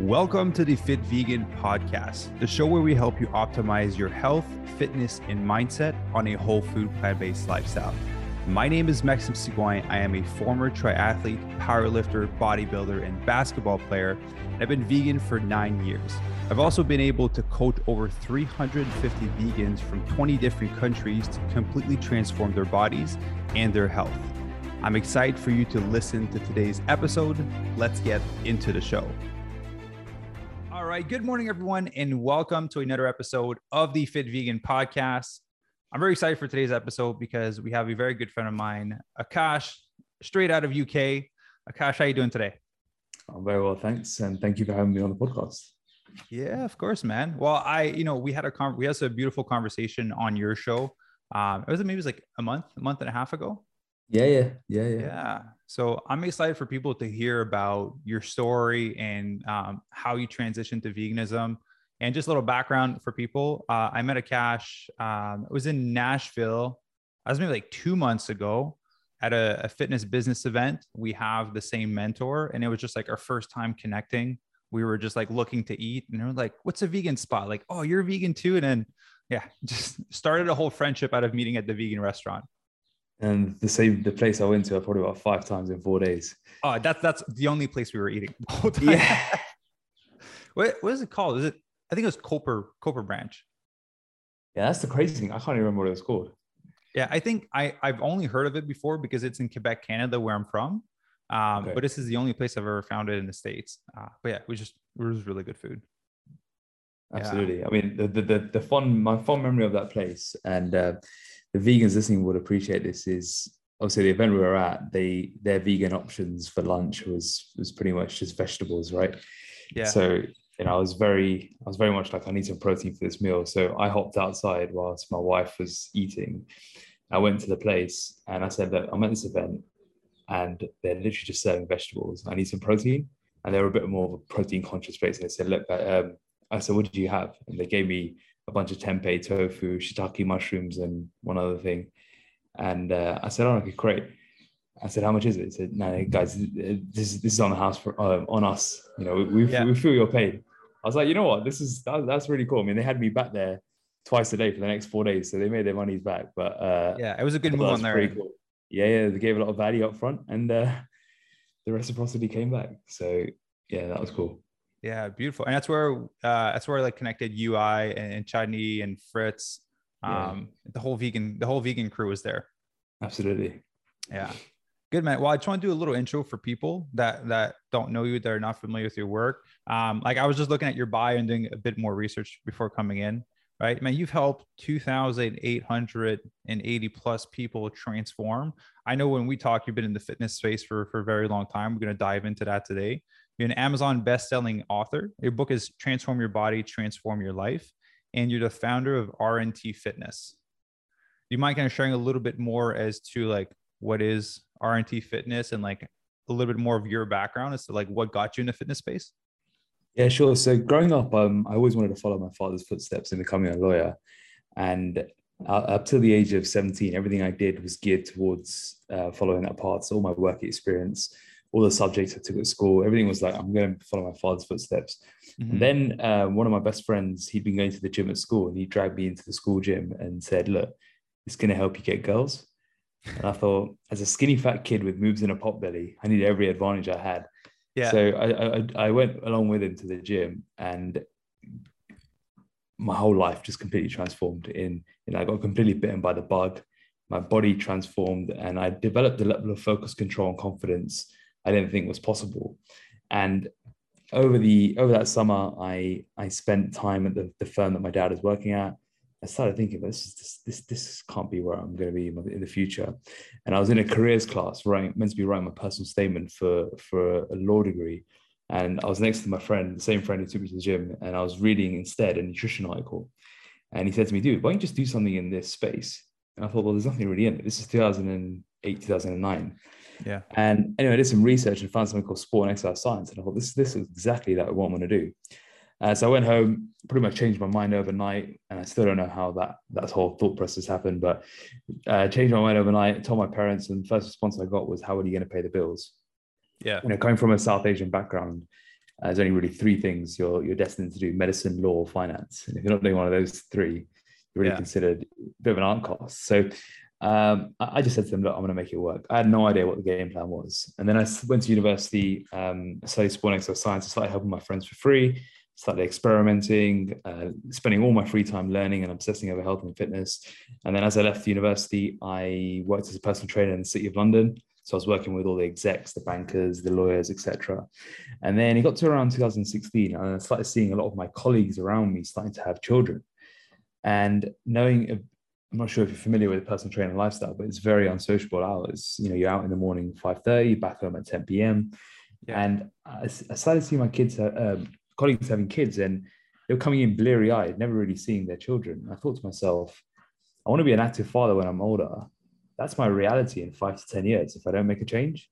Welcome to the Fit Vegan Podcast, the show where we help you optimize your health, fitness, and mindset on a whole food, plant based lifestyle. My name is Maxime Sigouin. I am a former triathlete, powerlifter, bodybuilder, and basketball player. I've been vegan for nine years. I've also been able to coach over 350 vegans from 20 different countries to completely transform their bodies and their health. I'm excited for you to listen to today's episode. Let's get into the show. Right. Good morning, everyone, and welcome to another episode of the Fit Vegan Podcast. I'm very excited for today's episode because we have a very good friend of mine, Akash, straight out of UK. Akash, how you doing today? I'm very well, thanks, and thank you for having me on the podcast. Yeah, of course, man. Well, I, you know, we had a con- we had a beautiful conversation on your show. Um, it was maybe it was like a month, a month and a half ago. Yeah, yeah, yeah, yeah. Yeah. So I'm excited for people to hear about your story and um, how you transitioned to veganism. And just a little background for people. Uh, I met Akash. Um, it was in Nashville. I was maybe like two months ago at a, a fitness business event. We have the same mentor, and it was just like our first time connecting. We were just like looking to eat, and they were like, "What's a vegan spot?" Like, "Oh, you're vegan too." And then, yeah, just started a whole friendship out of meeting at the vegan restaurant. And the same the place I went to, I probably about five times in four days. Oh, that's that's the only place we were eating. The whole time. Yeah. what what is it called? Is it? I think it was Copper Copper Branch. Yeah, that's the crazy thing. I can't even remember what it was called. Yeah, I think I I've only heard of it before because it's in Quebec, Canada, where I'm from. Um, okay. But this is the only place I've ever found it in the states. Uh, but yeah, we just it was really good food. Absolutely. Yeah. I mean, the, the the the fun my fond memory of that place and uh, the vegans listening would appreciate this is obviously the event we were at. They their vegan options for lunch was was pretty much just vegetables, right? Yeah. So you know, I was very, I was very much like, I need some protein for this meal. So I hopped outside whilst my wife was eating. I went to the place and I said, that I'm at this event and they're literally just serving vegetables. I need some protein. And they were a bit more of a protein conscious place. And they said, Look, um, I said, What did you have? And they gave me a bunch of tempeh, tofu, shiitake mushrooms, and one other thing. And uh, I said, Oh, okay, great. I said, "How much is it?" He said, "No, guys, this this is on the house for uh, on us. You know, we yeah. we feel you're paid." I was like, you know what, this is that, that's really cool. I mean, they had me back there twice a day for the next four days, so they made their monies back. But uh, yeah, it was a good move on there. Cool. Yeah, yeah, they gave a lot of value up front, and uh, the reciprocity came back. So yeah, that was cool. Yeah, beautiful, and that's where uh, that's where I like connected UI and, and Chutney and Fritz. Um, yeah. the whole vegan, the whole vegan crew was there. Absolutely. Yeah. Good man. Well, I just want to do a little intro for people that that don't know you, that are not familiar with your work. Um, like I was just looking at your bio and doing a bit more research before coming in. Right, man. You've helped 2,880 plus people transform. I know when we talk, you've been in the fitness space for for a very long time. We're going to dive into that today. You're an Amazon best-selling author. Your book is Transform Your Body, Transform Your Life, and you're the founder of RNT Fitness. Do you mind kind of sharing a little bit more as to like what is RNT fitness and like a little bit more of your background as to like what got you in the fitness space? Yeah, sure. So growing up, um, I always wanted to follow my father's footsteps in becoming a lawyer. And uh, up till the age of 17, everything I did was geared towards uh, following that path. So all my work experience, all the subjects I took at school, everything was like, I'm going to follow my father's footsteps. Mm-hmm. then uh, one of my best friends, he'd been going to the gym at school and he dragged me into the school gym and said, look, it's going to help you get girls. And I thought, as a skinny fat kid with moves in a pot belly, I needed every advantage I had. Yeah. So I, I, I went along with him to the gym, and my whole life just completely transformed. In you know, I got completely bitten by the bug. My body transformed, and I developed a level of focus, control, and confidence I didn't think was possible. And over the over that summer, I I spent time at the, the firm that my dad is working at. I started thinking, this this this this can't be where I'm going to be in the future. And I was in a careers class, writing meant to be writing my personal statement for for a law degree. And I was next to my friend, the same friend who took me to the gym, and I was reading instead a nutrition article. And he said to me, dude, why don't you just do something in this space? And I thought, well, there's nothing really in it. This is 2008, 2009. Yeah. And anyway, I did some research and found something called sport and exercise science. And I thought, this, this is exactly that what I want to do. Uh, so I went home, pretty much changed my mind overnight, and I still don't know how that that whole thought process happened. But uh, changed my mind overnight. Told my parents, and the first response I got was, "How are you going to pay the bills?" Yeah, you know, coming from a South Asian background, uh, there's only really three things you're you're destined to do: medicine, law, finance. And if you're not doing one of those three, you're really yeah. considered a bit of an art class. So um, I just said to them, look, I'm going to make it work. I had no idea what the game plan was. And then I went to university, um, studied sport and science. I started helping my friends for free, started experimenting, uh, spending all my free time learning and obsessing over health and fitness. And then as I left university, I worked as a personal trainer in the city of London. So I was working with all the execs, the bankers, the lawyers, etc. And then it got to around 2016, and I started seeing a lot of my colleagues around me starting to have children. And knowing, I'm not sure if you're familiar with personal training lifestyle, but it's very unsociable hours. You know, you're out in the morning 5:30, back home at 10 p.m. Yeah. And I, I started seeing my kids, uh, um, colleagues having kids, and they were coming in bleary eyed, never really seeing their children. I thought to myself, I want to be an active father when I'm older that's my reality in five to 10 years if I don't make a change.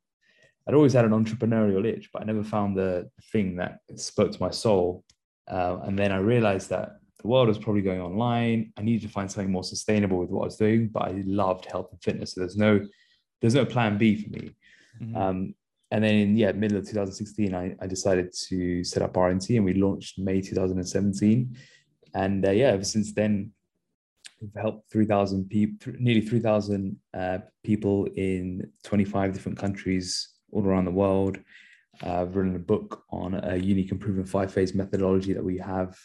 I'd always had an entrepreneurial itch, but I never found the thing that spoke to my soul. Uh, and then I realized that the world was probably going online. I needed to find something more sustainable with what I was doing, but I loved health and fitness. So there's no, there's no plan B for me. Mm-hmm. Um, and then in yeah, middle of 2016, I, I decided to set up RNT and we launched May 2017. And uh, yeah, ever since then, We've helped 3,000 people, nearly 3,000 uh, people in 25 different countries all around the world. Uh, I've written a book on a unique and proven five phase methodology that we have.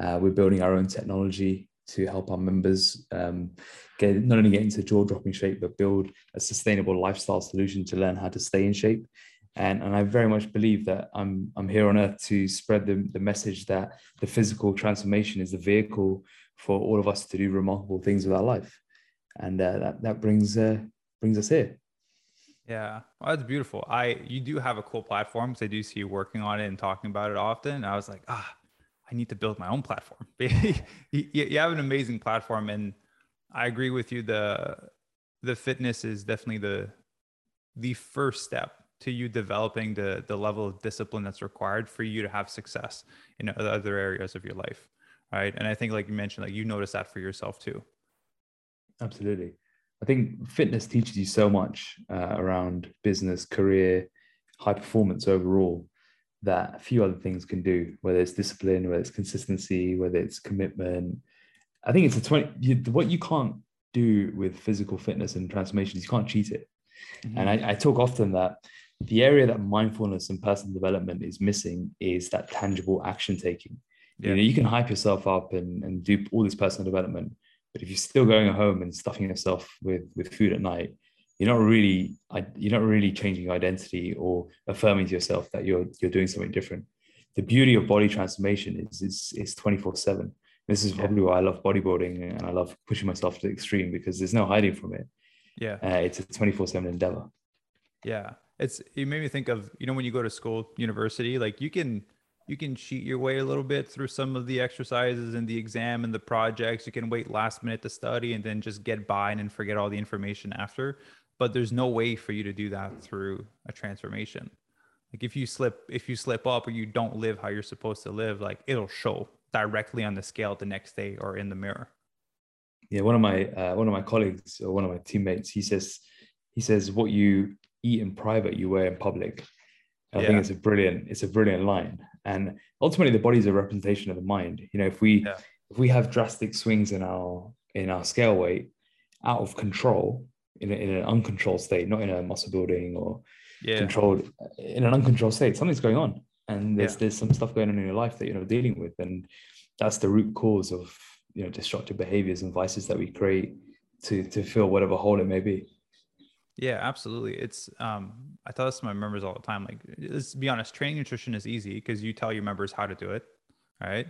Uh, we're building our own technology to help our members um, get not only get into jaw dropping shape, but build a sustainable lifestyle solution to learn how to stay in shape. And, and I very much believe that I'm, I'm here on earth to spread the, the message that the physical transformation is the vehicle for all of us to do remarkable things with our life, and uh, that that brings uh, brings us here. Yeah, well, that's beautiful. I you do have a cool platform because I do see you working on it and talking about it often. I was like, ah, I need to build my own platform. you, have an amazing platform, and I agree with you. The the fitness is definitely the the first step to you developing the the level of discipline that's required for you to have success in other areas of your life right and i think like you mentioned like you notice that for yourself too absolutely i think fitness teaches you so much uh, around business career high performance overall that a few other things can do whether it's discipline whether it's consistency whether it's commitment i think it's a 20 you, what you can't do with physical fitness and transformations you can't cheat it mm-hmm. and I, I talk often that the area that mindfulness and personal development is missing is that tangible action taking yeah. You know, you can hype yourself up and, and do all this personal development, but if you're still going home and stuffing yourself with with food at night, you're not really you're not really changing your identity or affirming to yourself that you're you're doing something different. The beauty of body transformation is is is 24 seven. This is probably why I love bodybuilding and I love pushing myself to the extreme because there's no hiding from it. Yeah, uh, it's a 24 seven endeavor. Yeah, it's it made me think of you know when you go to school, university, like you can you can cheat your way a little bit through some of the exercises and the exam and the projects. You can wait last minute to study and then just get by and then forget all the information after. But there's no way for you to do that through a transformation. Like if you slip, if you slip up or you don't live how you're supposed to live, like it'll show directly on the scale the next day or in the mirror. Yeah, one of my uh, one of my colleagues or one of my teammates, he says he says what you eat in private, you wear in public. I yeah. think it's a brilliant, it's a brilliant line. And ultimately the body is a representation of the mind. You know, if we yeah. if we have drastic swings in our in our scale weight out of control in, a, in an uncontrolled state, not in a muscle building or yeah. controlled in an uncontrolled state, something's going on. And there's there's some stuff going on in your life that you're not dealing with. And that's the root cause of you know destructive behaviors and vices that we create to to fill whatever hole it may be. Yeah, absolutely. It's um I tell this to my members all the time. Like, let's be honest, training nutrition is easy because you tell your members how to do it. Right.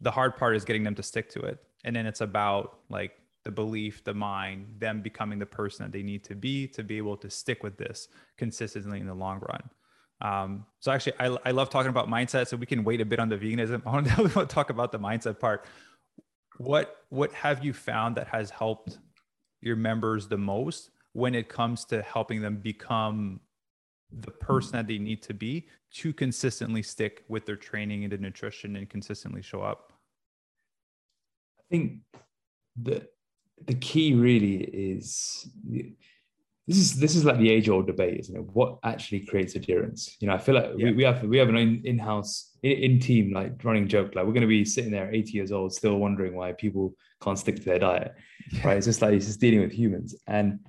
The hard part is getting them to stick to it. And then it's about like the belief, the mind, them becoming the person that they need to be to be able to stick with this consistently in the long run. Um, so actually, I, I love talking about mindset. So we can wait a bit on the veganism. I want to talk about the mindset part. What what have you found that has helped your members the most when it comes to helping them become the person that they need to be to consistently stick with their training and the nutrition and consistently show up? I think the the key really is this is this is like the age old debate, isn't it? What actually creates adherence? You know, I feel like Yeah. we, we have we have an in house in, team like running joke like we're going to be sitting there 80 years old still wondering why people can't stick to their diet, right? It's just like it's just dealing with humans, and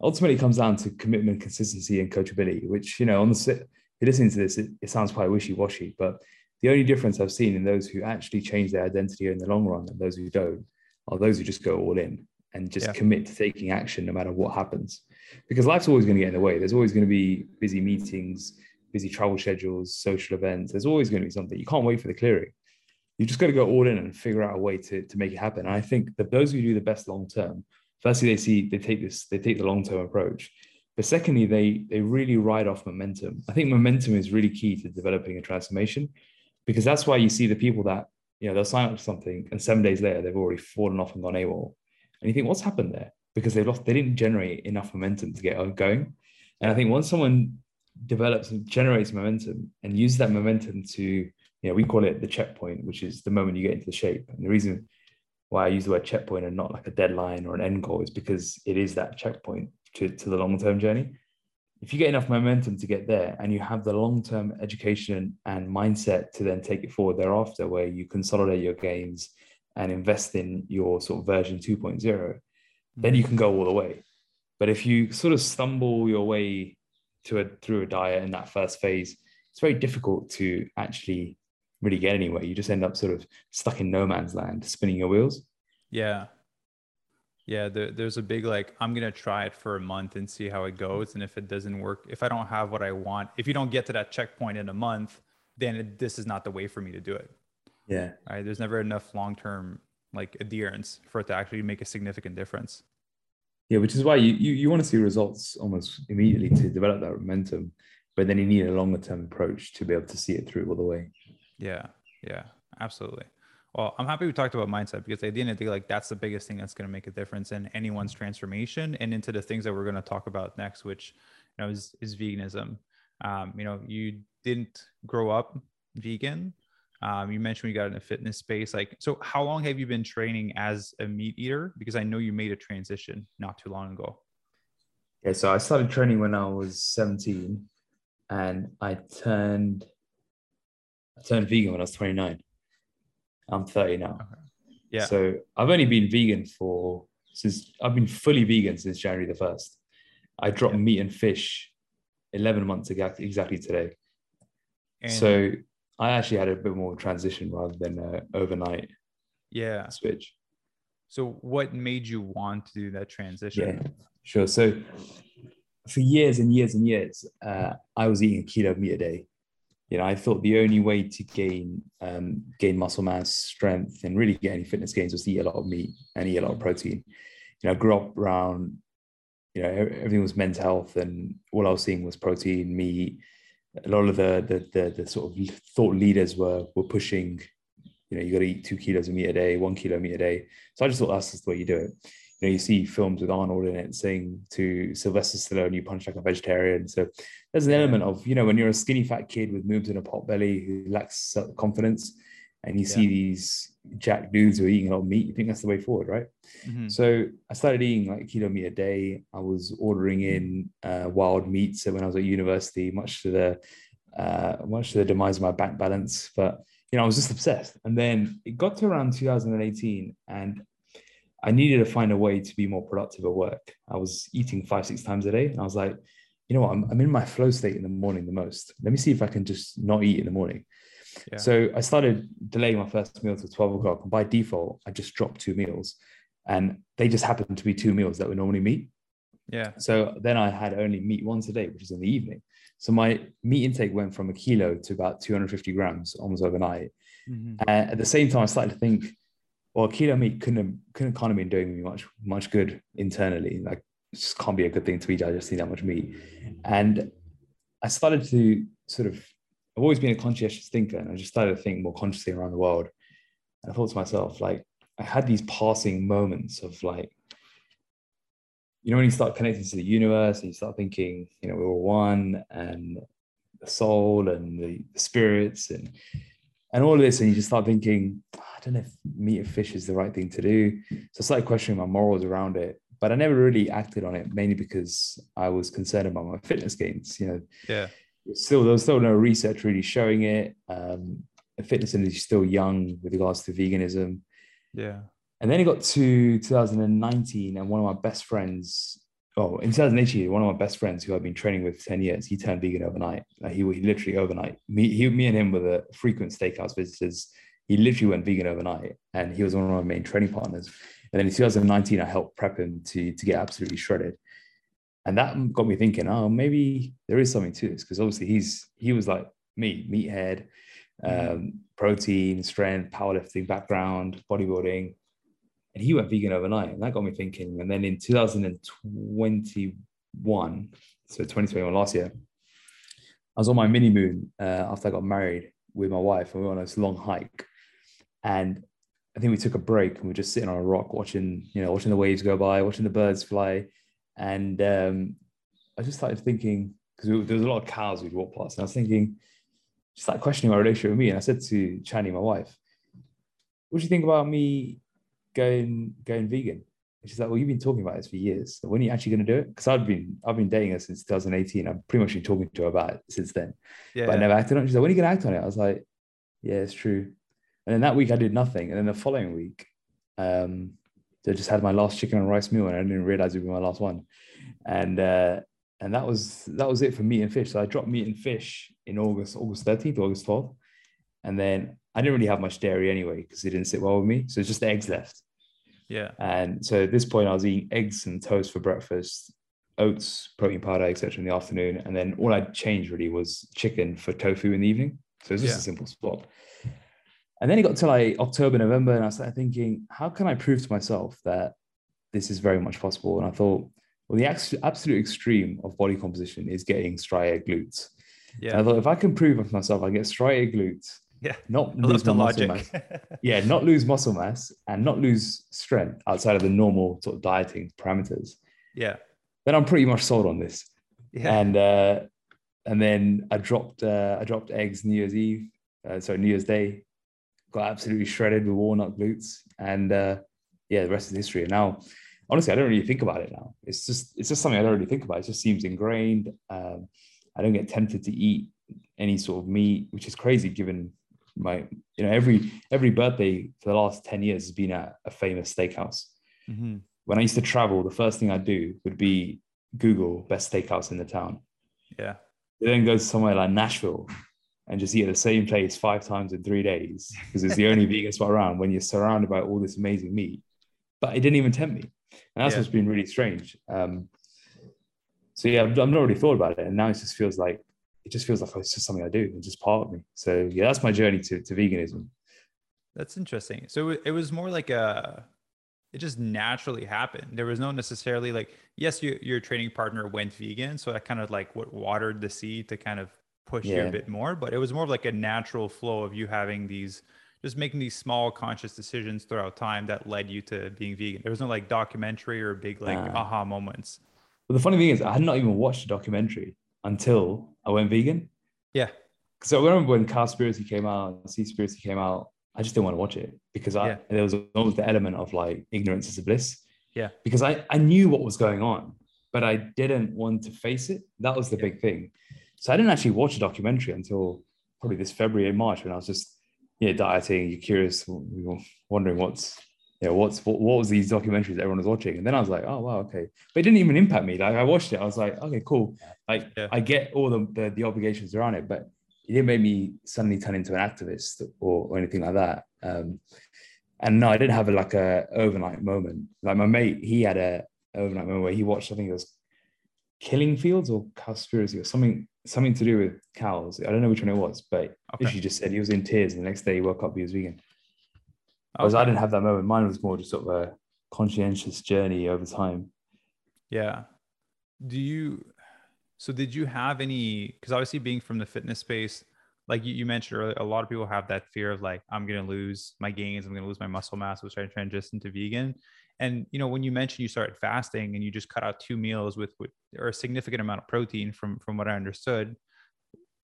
ultimately it comes down to commitment, consistency, and coachability. Which you know, on the sit, if you're listening to this, it, it sounds quite wishy washy, but the only difference I've seen in those who actually change their identity in the long run and those who don't are those who just go all in and just Yeah. commit to taking action no matter what happens. Because life's always going to get in the way. There's always going to be busy meetings, busy travel schedules, social events. There's always going to be something. You can't wait for the clearing. You just got to go all in and figure out a way to, to make it happen. And I think that those who do the best long term, firstly, they see they take this, they take the long term approach. But secondly, they they really ride off momentum. I think momentum is really key to developing a transformation because that's why you see the people that you know they'll sign up for something and seven days later they've already fallen off and gone AWOL. And you think, what's happened there? Because they lost, they didn't generate enough momentum to get going. And I think once someone develops and generates momentum and uses that momentum to, you know, we call it the checkpoint, which is the moment you get into the shape. And the reason why I use the word checkpoint and not like a deadline or an end goal is because it is that checkpoint to, to the long term journey. If you get enough momentum to get there and you have the long term education and mindset to then take it forward thereafter, where you consolidate your gains and invest in your sort of version 2.0, then mm. you can go all the way. But if you sort of stumble your way to a through a diet in that first phase, it's very difficult to actually really get anywhere. You just end up sort of stuck in no man's land, spinning your wheels. Yeah. Yeah, there, there's a big like I'm gonna try it for a month and see how it goes, and if it doesn't work, if I don't have what I want, if you don't get to that checkpoint in a month, then it, this is not the way for me to do it. Yeah. Right? There's never enough long-term like adherence for it to actually make a significant difference. Yeah, which is why you, you, you want to see results almost immediately to develop that momentum, but then you need a longer term approach to be able to see it through all the way. Yeah, yeah, absolutely. Well, I'm happy we talked about mindset because at the end of the day, like that's the biggest thing that's going to make a difference in anyone's transformation and into the things that we're going to talk about next, which you know is is veganism. Um, you know, you didn't grow up vegan. Um, you mentioned you got in a fitness space. Like, so how long have you been training as a meat eater? Because I know you made a transition not too long ago. Yeah, so I started training when I was 17 and I turned I turned vegan when I was 29. I'm 30 now. Yeah. So I've only been vegan for since I've been fully vegan since January the 1st. I dropped Yeah. meat and fish 11 months exactly exactly today. And so I actually had a bit more transition rather than a overnight yeah. switch. So what made you want to do that transition? Yeah, sure. So for years and years and years, uh, I was eating a kilo of meat a day. You know, I thought the only way to gain um, gain muscle mass, strength, and really get any fitness gains was to eat a lot of meat and eat a lot of protein. You know, I grew up around, you know, everything was men's health, and all I was seeing was protein, meat. A lot of the the the, the sort of thought leaders were were pushing, you know, you got to eat two kilos of meat a day, one kilo of meat a day. So I just thought that's just the way you do it you know, you see films with Arnold in it saying to Sylvester Stallone, you punch like a vegetarian. So there's an element of, you know, when you're a skinny fat kid with moves in a pot belly who lacks confidence and you see these jack dudes who are eating a lot of meat, you think that's the way forward, right? Mhm. So I started eating like a kilo meat a day. I was ordering in uh, wild meat. So when I was at university, much to the uh, much to the demise of my bank balance, but you know, I was just obsessed. And then it got to around 2018, and I needed to find a way to be more productive at work. I was eating five, six times a day, and I was like, you know what, I'm, I'm in my flow state in the morning the most. Let me see if I can just not eat in the morning. Yeah. So I started delaying my first meal to 12 o'clock. And by default, I just dropped two meals. And they just happened to be two meals that were normally meat. Yeah. So then I had only meat once a day, which is in the evening. So my meat intake went from a kilo to about 250 grams almost overnight. Mhm. And at the same time, I started to think, well, keto meat couldn't have, couldn't kind of been doing me much much good internally. Like, it just can't be a good thing to be digesting that much meat. And I started to sort of, I've always been a conscientious thinker, and I just started to think more consciously around the world. And I thought to myself, like, I had these passing moments of like, you know, when you start connecting to the universe and you start thinking, you know, we're all one, and the soul and the, spirits and and all of this, and you just start thinking, ah, I don't know if meat and fish is the right thing to do. So I started questioning my morals around it. but I never really acted on it mainly because I was concerned about my fitness gains. You know, yeah. Still, there was still no research really showing it. Um, the fitness industry is still young with regards to veganism. Yeah. And then it got to 2019, and one of my best friends, oh, in 2018, one of my best friends who I've been training with for 10 years, he turned vegan overnight. Like he, he literally overnight. Me, he, me and him were the frequent steakhouse visitors. He literally went vegan overnight, and he was one of my main training partners. And then in 2019, I helped prep him to, to get absolutely shredded. And that got me thinking, oh, maybe there is something to this. Because obviously he's he was like me, meathead, mm-hmm. um, protein, strength, powerlifting background, bodybuilding. And he went vegan overnight. And that got me thinking. And then in 2021, so 2021 last year, I was on my mini moon uh, after I got married with my wife, and we went on this long hike. And I think we took a break and we are just sitting on a rock watching, you know, watching the waves go by, watching the birds fly. And um, I just started thinking, because there was a lot of cows we'd walk past, and I was thinking, just like questioning my relationship with me. And I said to Chani, my wife, what do you think about me going going vegan? And she's like, well, you've been talking about this for years. So when are you actually going to do it? Because I've been I've been dating her since 2018. I've pretty much been talking to her about it since then. Yeah. But I never acted on it. She's like, when are you going to act on it? I was like, yeah, it's true. And then that week I did nothing. And then the following week, um, I just had my last chicken and rice meal and I didn't realize it would be my last one. And uh, and that was that was it for meat and fish. So I dropped meat and fish in August, August 13th, August 12th. And then I didn't really have much dairy anyway because it didn't sit well with me. So it's just the eggs left. Yeah. And so at this point, I was eating eggs and toast for breakfast, oats, protein powder, etc. in the afternoon. And then all I'd changed really was chicken for tofu in the evening. So it's just yeah. a simple swap. And then it got to like October, November, and I started thinking, how can I prove to myself that this is very much possible? And I thought, well, the absolute extreme of body composition is getting striated glutes. Yeah. And I thought if I can prove to myself, I get striated glutes, yeah, not I lose muscle mass, yeah, not lose muscle mass and not lose strength outside of the normal sort of dieting parameters. Yeah. Then I'm pretty much sold on this. Yeah. And uh, and then I dropped uh, I dropped eggs New Year's Eve, uh, so New Year's Day, got absolutely shredded with walnut glutes, and uh, yeah, the rest is history. And now, honestly, I don't really think about it now. It's just it's just something I don't really think about. It just seems ingrained. Um, I don't get tempted to eat any sort of meat, which is crazy given my you know every every birthday for the last 10 years has been at a famous steakhouse mm-hmm. when i used to travel the first thing i'd do would be google best steakhouse in the town yeah then go to somewhere like nashville and just eat at the same place five times in three days because it's the only vegan spot around when you're surrounded by all this amazing meat. But it didn't even tempt me. And that's yeah. what's been really strange. Um, so yeah, I've, I've, not really thought about it. And now it just feels like, it just feels like it's just something I do. It's just part of me. So yeah, that's my journey to, to veganism. That's interesting. So it was more like a, it just naturally happened. There was no necessarily like, yes, you, your training partner went vegan. So that kind of like what watered the seed to kind of push yeah. you a bit more, but it was more of like a natural flow of you having these just making these small conscious decisions throughout time that led you to being vegan. There was no like documentary or big like uh, aha moments. But the funny thing is, I had not even watched a documentary until I went vegan. Yeah. So I remember when Cowspiracy came out, Seaspiracy came out, I just didn't want to watch it because I yeah. there was always the element of like ignorance is a bliss. Yeah. Because I, I knew what was going on, but I didn't want to face it. That was the yeah. big thing. So I didn't actually watch a documentary until probably this February March when I was just yeah dieting. You're curious, wondering what's you know, what's what, what was these documentaries everyone was watching, and then I was like, oh wow, okay. But it didn't even impact me. Like I watched it, I was like, okay, cool. Like yeah. I get all the, the, the obligations around it, but it didn't make me suddenly turn into an activist or, or anything like that. Um, and no, I didn't have a, like a overnight moment. Like my mate, he had a overnight moment where he watched. I think it was Killing Fields or Cowspiracy or something something to do with cows. I don't know which one it was, but okay. she just said he was in tears. And the next day he woke up, he was vegan. Okay. I didn't have that moment. Mine was more just sort of a conscientious journey over time. Yeah. Do you, so did you have any, because obviously being from the fitness space, like you, you mentioned earlier, a lot of people have that fear of like, I'm going to lose my gains, I'm going to lose my muscle mass, which I transition to vegan. And you know, when you mentioned you started fasting and you just cut out two meals with, with or a significant amount of protein from from what I understood,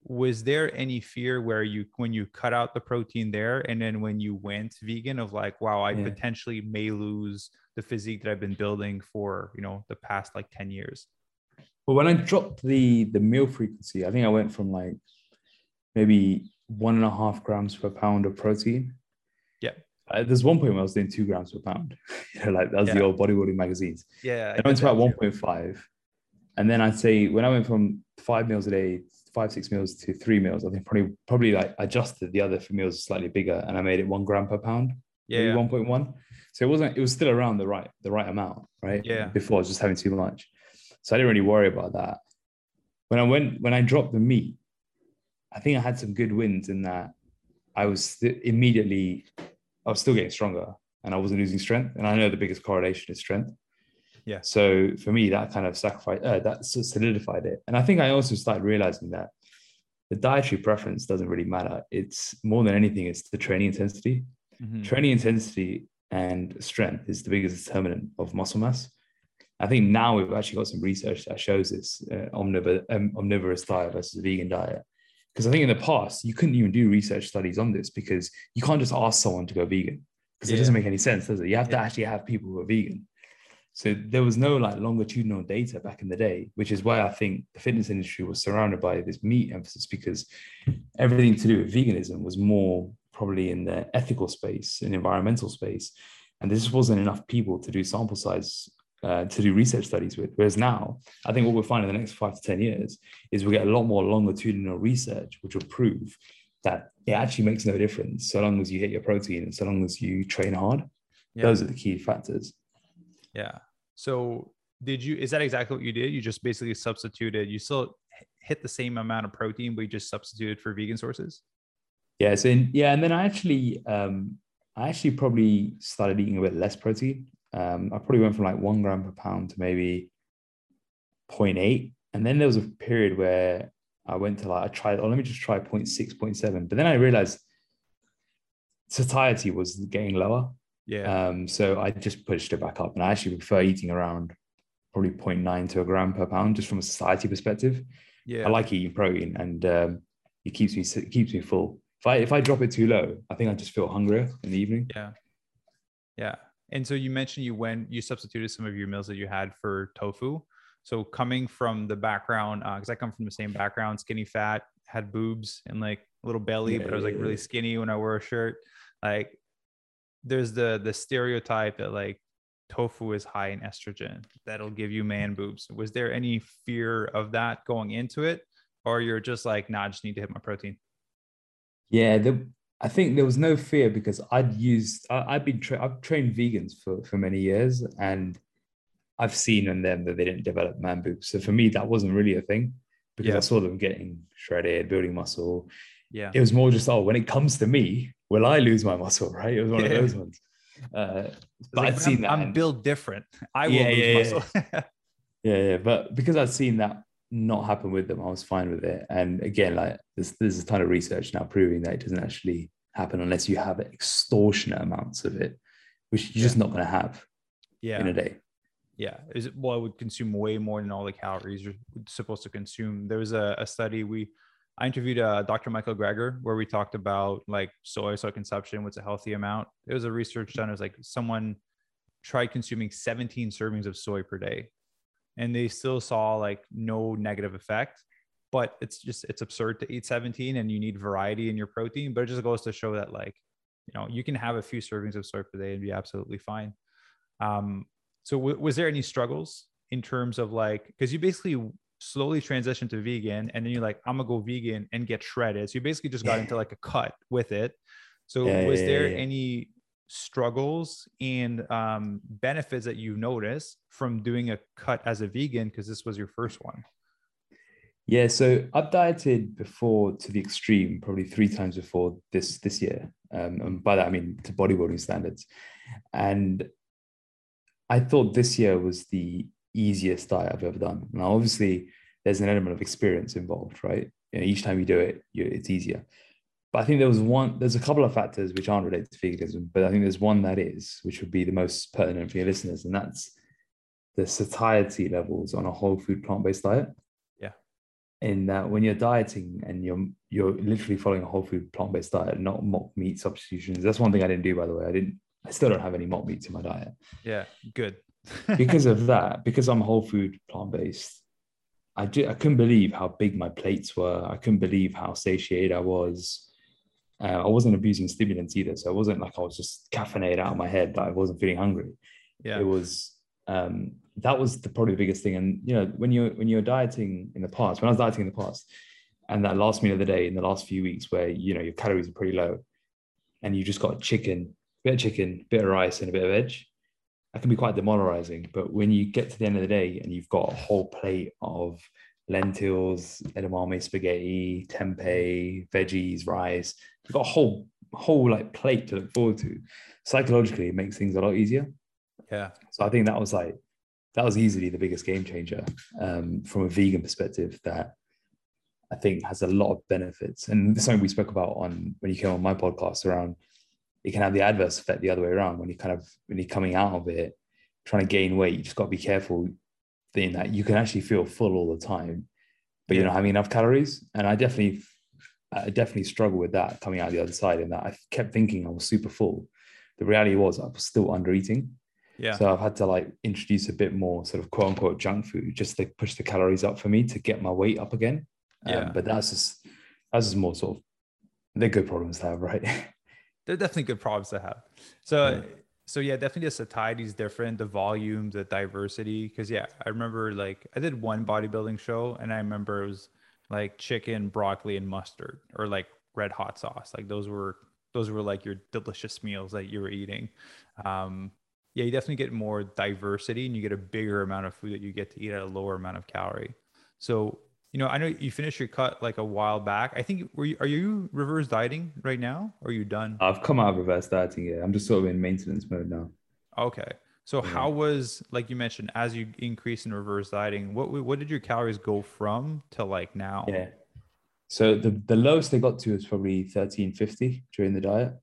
was there any fear where you when you cut out the protein there and then when you went vegan of like wow i Yeah. potentially may lose the physique that i've been building for you know the past like 10 years But when I dropped the the meal frequency, I think I went from like maybe one and a half grams per pound of protein. Yeah. Uh, there's one point where I was doing two grams per pound. you know, like that was the old bodybuilding magazines. yeah And I went to about 1.5. And then I'd say when I went from five meals a day, five, six meals to three meals, I think probably probably like adjusted the other for meals slightly bigger and I made it one gram per pound, yeah, maybe yeah. 1.1. So it wasn't, it was still around the right, the right amount, right? Yeah. Before I was just having too much. So I didn't really worry about that. When I went, when I dropped the meat, I think I had some good wins in that I was immediately, I was still getting stronger and I wasn't losing strength. And I know the biggest correlation is strength. Yeah. So for me, that kind of sacrifice, uh, that solidified it. And I think I also started realizing that the dietary preference doesn't really matter. It's more than anything, it's the training intensity. Mhm. Training intensity and strength is the biggest determinant of muscle mass. I think now we've actually got some research that shows this uh, omnivore, um, omnivorous diet versus a vegan diet. Because I think in the past, you couldn't even do research studies on this because you can't just ask someone to go vegan because it doesn't make any sense, does it? You have to actually have people who are vegan. So there was no like longitudinal data back in the day, which is why I think the fitness industry was surrounded by this meat emphasis because everything to do with veganism was more probably in the ethical space and environmental space. And there just wasn't enough people to do sample size uh, to do research studies with. Whereas now, I think what we'll find in the next five to 10 years is we'll get a lot more longitudinal research, which will prove that it actually makes no difference so long as you hit your protein and so long as you train hard. Yeah. Those are the key factors. Yeah. So did you is that exactly what you did? You just basically substituted, you still hit the same amount of protein, but you just substituted for vegan sources? Yeah. So in, yeah, and then I actually um I actually probably started eating a bit less protein. Um, I probably went from like one gram per pound to maybe 0.8. And then there was a period where I went to like I tried, oh, let me just try 0.6, 0.7. But then I realized satiety was getting lower. Yeah. Um, so I just pushed it back up. And I actually prefer eating around probably 0.9 to a gram per pound, just from a satiety perspective. yeah. I like eating protein and um, it keeps me it keeps me full. If I if I drop it too low, I think I just feel hungrier in the evening. Yeah. Yeah. And so you mentioned you went, you substituted some of your meals that you had for tofu. So coming from the background, uh, because I come from the same background, skinny fat, had boobs and like a little belly, Yeah, but I was like yeah, really yeah. skinny when I wore a shirt. Like there's the the stereotype that like tofu is high in estrogen, that'll give you man boobs. Was there any fear of that going into it? Or you're just like, nah, I just need to hit my protein. Yeah, the, I think there was no fear because I'd used I, I've been tra- I've trained vegans for for many years and I've seen in them that they didn't develop man boobs. So for me, that wasn't really a thing because Yeah. I saw them getting shredded, building muscle. Yeah. It was more just oh, when it comes to me, will I lose my muscle? Right? It was one Yeah. of those ones. Uh, but like, I'd seen I'm, that. I'm and- built different. I will Yeah, lose muscle. Yeah, yeah, but because I'd seen that not happen with them, I was fine with it. And again, like there's there's a ton of research now proving that it doesn't actually happen unless you have extortionate amounts of it, which you're just not going to have yeah. in a day. Yeah, is it, well, I would consume way more than all the calories you're supposed to consume. There was a, a study we, I interviewed uh, Dr. Michael Greger where we talked about like soy, soy consumption, what's a healthy amount. There was a research done. It was like someone tried consuming 17 servings of soy per day, and they still saw like no negative effect. But it's just it's absurd to eat 17, and you need variety in your protein. But it just goes to show that like, you know, you can have a few servings of soy per day and be absolutely fine. Um, so w- was there any struggles in terms of like because you basically slowly transitioned to vegan and then you're like i'm gonna go vegan and get shredded so you basically just got Yeah. into like a cut with it so Yeah, was yeah, there any struggles and um, benefits that you noticed from doing a cut as a vegan because this was your first one Yeah, so I've dieted before to the extreme, probably three times before this this year. Um, and by that I mean to bodybuilding standards. And I thought this year was the easiest diet I've ever done. Now, obviously, there's an element of experience involved, right? You know, each time you do it, you, it's easier. But I think there was one. There's a couple of factors which aren't related to veganism, but I think there's one that is, which would be the most pertinent for your listeners, and that's the satiety levels on a whole food plant based diet. Yeah. in that when you're dieting and you're you're literally following a whole food plant-based diet, not mock meat substitutions. That's one thing I didn't do, by the way. I didn't. I still don't have any mock meats in my diet. Yeah, good. because of that, because I'm whole food plant-based, I I couldn't believe how big my plates were. I couldn't believe how satiated I was. Uh, I wasn't abusing stimulants either, so it wasn't like I was just caffeinated out of my head that I wasn't feeling hungry. Yeah, it was um, that was the, probably the biggest thing. And you know, when you're when you're dieting in the past, when I was dieting in the past, and that last meal of the day in the last few weeks, where you know your calories are pretty low, and you just got chicken, bit of chicken, bit of rice, and a bit of veg, that can be quite demoralizing. But when you get to the end of the day and you've got a whole plate of lentils, edamame spaghetti, tempeh, veggies, rice, you've got a whole whole like plate to look forward to. Psychologically, it makes things a lot easier. Yeah. So I think that was like that was easily the biggest game changer um, from a vegan perspective. That I think has a lot of benefits, and this is something we spoke about on when you came on my podcast around. It can have the adverse effect the other way around when you kind of when you're coming out of it, trying to gain weight. You just got to be careful in that you can actually feel full all the time, but you're not having enough calories. And I definitely, I definitely struggle with that coming out the other side. In that I kept thinking I was super full. The reality was I was still under eating. Yeah. So I've had to like introduce a bit more sort of quote unquote junk food just to push the calories up for me to get my weight up again. Um, yeah. But that's just that's just more sort of they're good problems to have, right? they're definitely good problems to have. So Yeah. So yeah, definitely the satiety is different, the volume, the diversity. Cause yeah, I remember like I did one bodybuilding show and I remember it was like chicken, broccoli, and mustard, or like red hot sauce. Like those were those were like your delicious meals that you were eating. Um, yeah, you definitely get more diversity and you get a bigger amount of food that you get to eat at a lower amount of calorie. So, you know, I know you finished your cut like a while back. I think were you are you reverse dieting right now? Or are you done? I've come out of reverse dieting. Yeah, I'm just sort of in maintenance mode now. Okay. So Yeah. how was like you mentioned as you increase in reverse dieting, what what did your calories go from to like now? Yeah. So the, the lowest they got to was probably 1350 during the diet.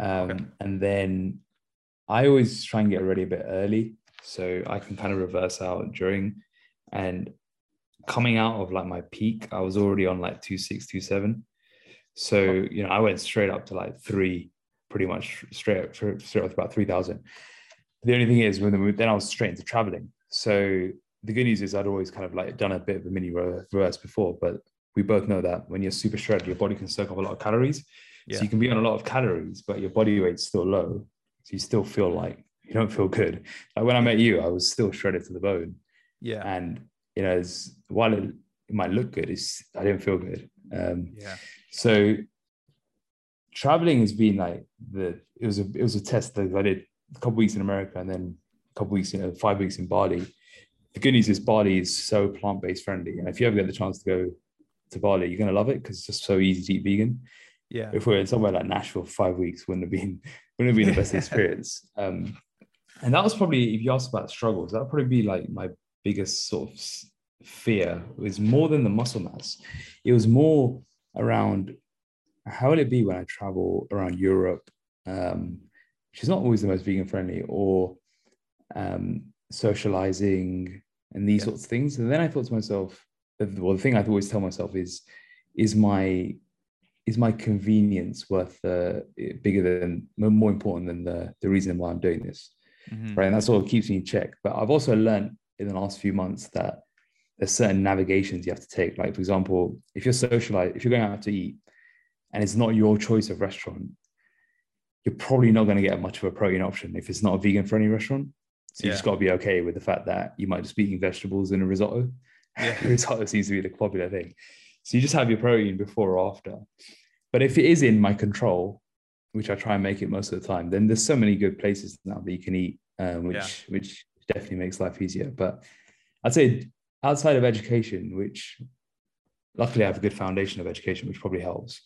Um, Okay. And then I always try and get ready a bit early so I can kind of reverse out during. And coming out of like my peak, I was already on like two six, two seven. So, you know, I went straight up to like three, pretty much straight up, straight up to about 3000. The only thing is, when the, then I was straight into traveling. So the good news is I'd always kind of like done a bit of a mini reverse before, but we both know that when you're super shredded, your body can soak up a lot of calories. Yeah. So you can be on a lot of calories, but your body weight's still low. So you still feel like you don't feel good. Like when I met you, I was still shredded to the bone. Yeah. And you know, it's, while it, it might look good, it's I didn't feel good. Um, Yeah. so traveling has been like the it was a it was a test that I did a couple weeks in America and then a couple weeks, you know, five weeks in Bali. The good news is Bali is so plant-based friendly. And if you ever get the chance to go to Bali, you're gonna love it because it's just so easy to eat vegan. Yeah. If we're in somewhere like Nashville for five weeks, wouldn't have been wouldn't have been the best experience. Um, and that was probably if you ask about struggles, that would probably be like my biggest sort of fear was more than the muscle mass. It was more around how will it be when I travel around Europe, um, which is not always the most vegan friendly, or um, socializing and these Yeah. sorts of things. And then I thought to myself, well, the thing I always tell myself is, is my is my convenience worth uh, bigger than more important than the the reason why I'm doing this, Mhm. right? And that sort of keeps me in check. But I've also learned in the last few months that there's certain navigations you have to take. Like for example, if you're socialized, if you're going out to eat, and it's not your choice of restaurant, you're probably not going to get much of a protein option if it's not a vegan friendly restaurant. So you just got to be okay with the fact that you might just be eating vegetables in a risotto. Yeah. risotto seems to be the popular thing. So you just have your protein before or after. But if it is in my control, which I try and make it most of the time, then there's so many good places now that you can eat, um, which Yeah. which definitely makes life easier. But I'd say outside of education, which luckily I have a good foundation of education, which probably helps.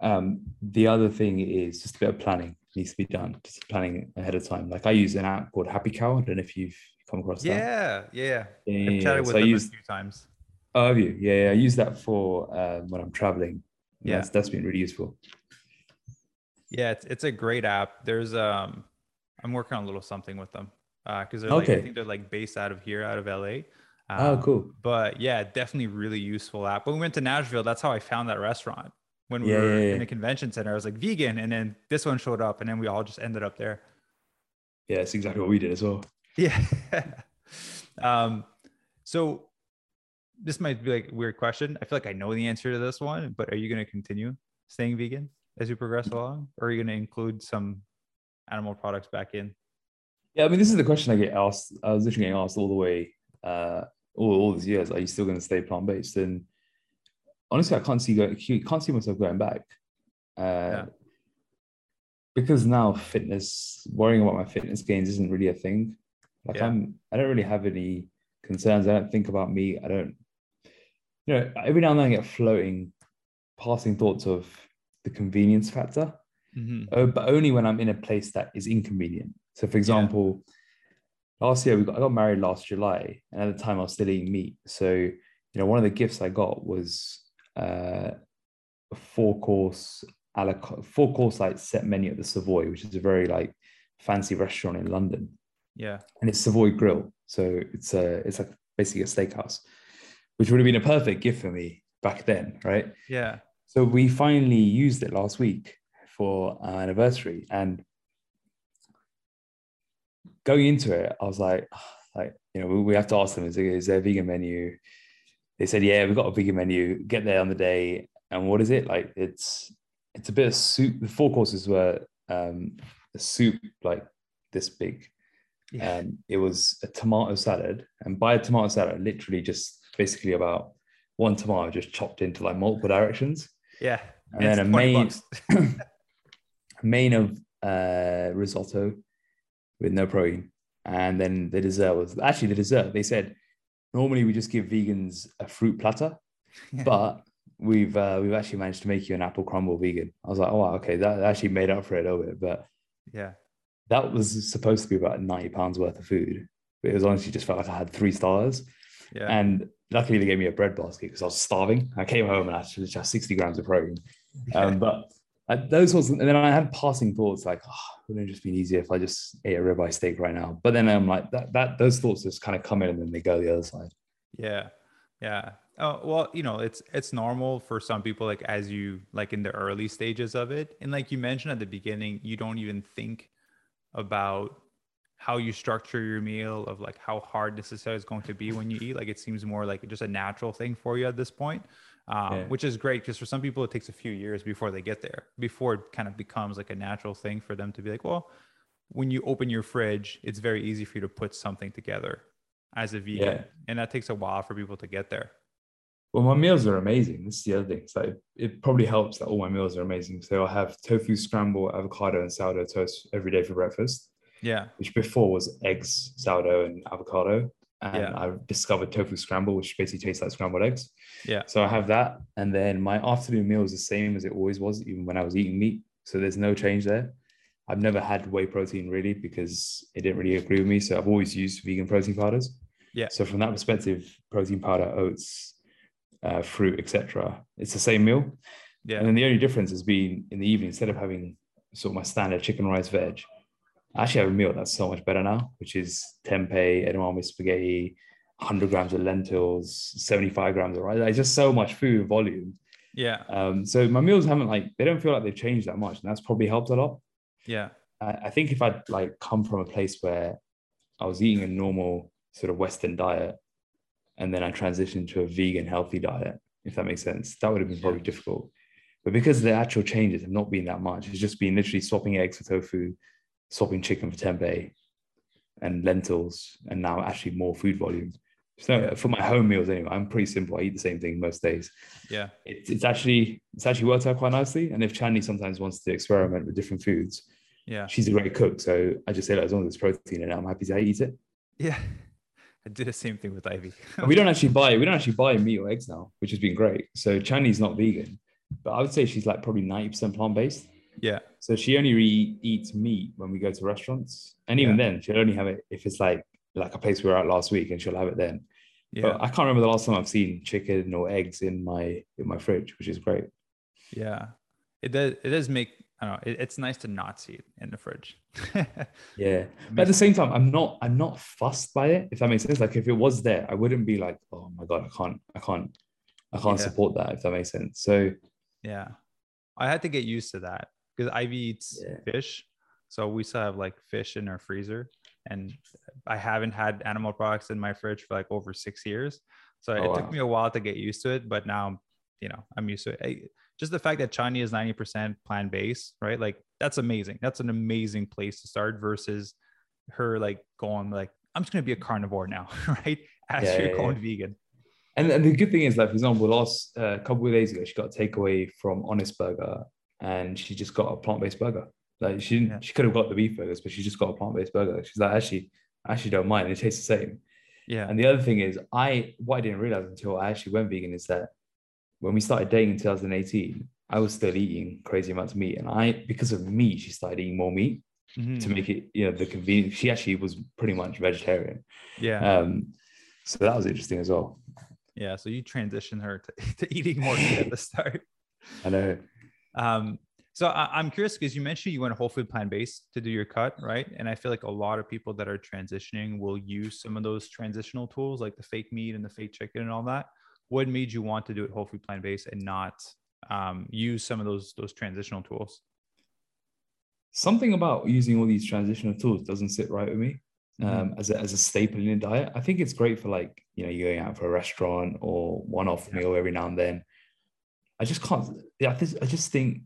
Um, the other thing is just a bit of planning needs to be done, just planning ahead of time. Like I use an app called Happy Cow. I don't know if you've come across that. Yeah. Yeah. Yeah, I've chatted with so them use- a few times. Oh, have you? Yeah, yeah. I use that for um, when I'm traveling. Yeah. That's, that's been really useful. Yeah, it's it's a great app. There's um I'm working on a little something with them. Uh because they're like I think they're like based out of here, out of LA. oh, Um, cool. But yeah, definitely really useful app. When we went to Nashville, that's how I found that restaurant. When we Yeah, were yeah, in the convention center, I was like vegan, and then this one showed up, and then we all just ended up there. Yeah, it's exactly what we did as well. Yeah. um, so this might be like a weird question. I feel like I know the answer to this one, but are you going to continue staying vegan as you progress along, or are you going to include some animal products back in? Yeah, I mean, this is the question I get asked. I was literally getting asked all the way, uh, all, all these years. Are you still going to stay plant based? And honestly, I can't see go, can't see myself going back. Uh, Yeah. Because now fitness, worrying about my fitness gains isn't really a thing. Like Yeah. I'm, I don't really have any concerns. I don't think about me. I don't, you know, every now and then I get floating, passing thoughts of the convenience factor. Mhm. Oh, but only when I'm in a place that is inconvenient. So, for example, last year we got I got married last July, and at the time I was still eating meat. So, you know, one of the gifts I got was uh, a four course a la four course like set menu at the Savoy, which is a very like fancy restaurant in London, Yeah. and it's Savoy Grill. So it's a it's like basically a steakhouse, which would have been a perfect gift for me back then, right? Yeah. So we finally used it last week for our anniversary, and going into it, I was like, like you know, we, have to ask them: is there, is there a vegan menu? They said, yeah, we've got a vegan menu. Get there on the day, and what is it like? It's it's a bit of soup. The four courses were um, a soup like this big. Yeah. Um, it was a tomato salad, and by a tomato salad, literally just basically about one tomato just chopped into like multiple directions yeah. and it's then a main. main of uh, risotto with no protein, and then the dessert was actually the dessert. They said normally we just give vegans a fruit platter, Yeah. but we've uh, we've actually managed to make you an apple crumble vegan. I was like, oh, wow, okay, that actually made up for it a little bit, but yeah. that was supposed to be about ninety pounds worth of food. But it was honestly just felt like I had three stars. Yeah. And luckily, they gave me a bread basket because I was starving. I came home and I actually just had 60 grams of protein. Um, but I, those sorts, and then I had passing thoughts like, oh, wouldn't it just be easier if I just ate a ribeye steak right now? But then I'm like, that, that those thoughts just kind of come in and then they go the other side. Yeah. Yeah. Oh, well, you know, it's it's normal for some people like as you like in the early stages of it. And like you mentioned at the beginning, you don't even think about how you structure your meal of like how hard this is going to be when you eat. Like it seems more like just a natural thing for you at this point. Um, Yeah. which is great because for some people it takes a few years before they get there, before it kind of becomes like a natural thing for them to be like, well, when you open your fridge, it's very easy for you to put something together as a vegan. Yeah. And that takes a while for people to get there. Well, my meals are amazing. This is the other thing. It's like it probably helps that all my meals are amazing. So I have tofu scramble, avocado, and sourdough toast every day for breakfast, Yeah. which before was eggs, sourdough, and avocado. And Yeah. I discovered tofu scramble, which basically tastes like scrambled eggs. Yeah. So I have that. And then my afternoon meal is the same as it always was, even when I was eating meat. So there's no change there. I've never had whey protein really because it didn't really agree with me. So I've always used vegan protein powders. Yeah. So from that perspective, protein powder, oats, uh, fruit, etc. It's the same meal. Yeah. And then the only difference has been in the evening, instead of having sort of my standard chicken, rice, veg, I actually have a meal that's so much better now, which is tempeh, edamame spaghetti, 100 grams of lentils, 75 grams of rice. Like just so much food volume. yeah. Um, so my meals haven't like, they don't feel like they've changed that much. And that's probably helped a lot. Yeah. I, I think if I'd like come from a place where I was eating a normal sort of Western diet and then I transitioned to a vegan healthy diet, if that makes sense, that would have been probably difficult. But because the actual changes have not been that much, it's just been literally swapping eggs for tofu, swapping chicken for tempeh and lentils, and now actually more food volume. So for my home meals anyway, I'm pretty simple. I eat the same thing most days. Yeah. It's, it's actually it's actually worked out quite nicely. And if Chandy sometimes wants to experiment with different foods, Yeah. she's a great cook. So I just say, like, as long as it's protein and I'm happy to eat it. Yeah. I do the same thing with Ivy. We don't actually buy we don't actually buy meat or eggs now, which has been great. So Chandy's not vegan, but I would say she's like probably 90% plant-based. yeah. So she only really eats meat when we go to restaurants. And even then, she'll only have it if it's like like a place we were at last week and she'll have it then. Yeah. But I can't remember the last time I've seen chicken or eggs in my in my fridge, which is great. Yeah. It does it does make I don't know. It, it's nice to not see it in the fridge. yeah, but at the same time, I'm not I'm not fussed by it. If that makes sense. Like if it was there, I wouldn't be like, oh my god, I can't, I can't, I can't yeah. support that. If that makes sense. So yeah, I had to get used to that because Ivy eats yeah. fish, so we still have like fish in our freezer, and I haven't had animal products in my fridge for like over six years. So oh, it wow. took me a while to get used to it, but now, you know, I'm used to it. I, just the fact that China is 90% plant based, right? Like that's amazing. That's an amazing place to start versus her like going like, I'm just going to be a carnivore now, right? As yeah, you're yeah, going yeah. vegan. And, and the good thing is, like, for example, last uh, a couple of days ago, she got a takeaway from Honest Burger and she just got a plant based burger. Like, she didn't, she could have got the beef burgers, but she just got a plant based burger. She's like, actually, I actually don't mind. It tastes the same. Yeah. And the other thing is, I, what I didn't realize until I actually went vegan is that when we started dating in 2018, I was still eating crazy amounts of meat. And I, because of me, she started eating more meat mm-hmm. to make it, you know, the convenience. She actually was pretty much vegetarian. Yeah. Um, so that was interesting as well. Yeah. So you transitioned her to, to eating more meat at the start. I know. Um, so I, am curious because you mentioned you went whole food plant based to do your cut, right? And I feel like a lot of people that are transitioning will use some of those transitional tools like the fake meat and the fake chicken and all that what made you want to do it whole food plant based and not um, use some of those those transitional tools? Something about using all these transitional tools doesn't sit right with me mm-hmm. um, as, a, as a staple in a diet. I think it's great for like you know you're going out for a restaurant or one off yeah. meal every now and then. I just can't. Yeah, I just think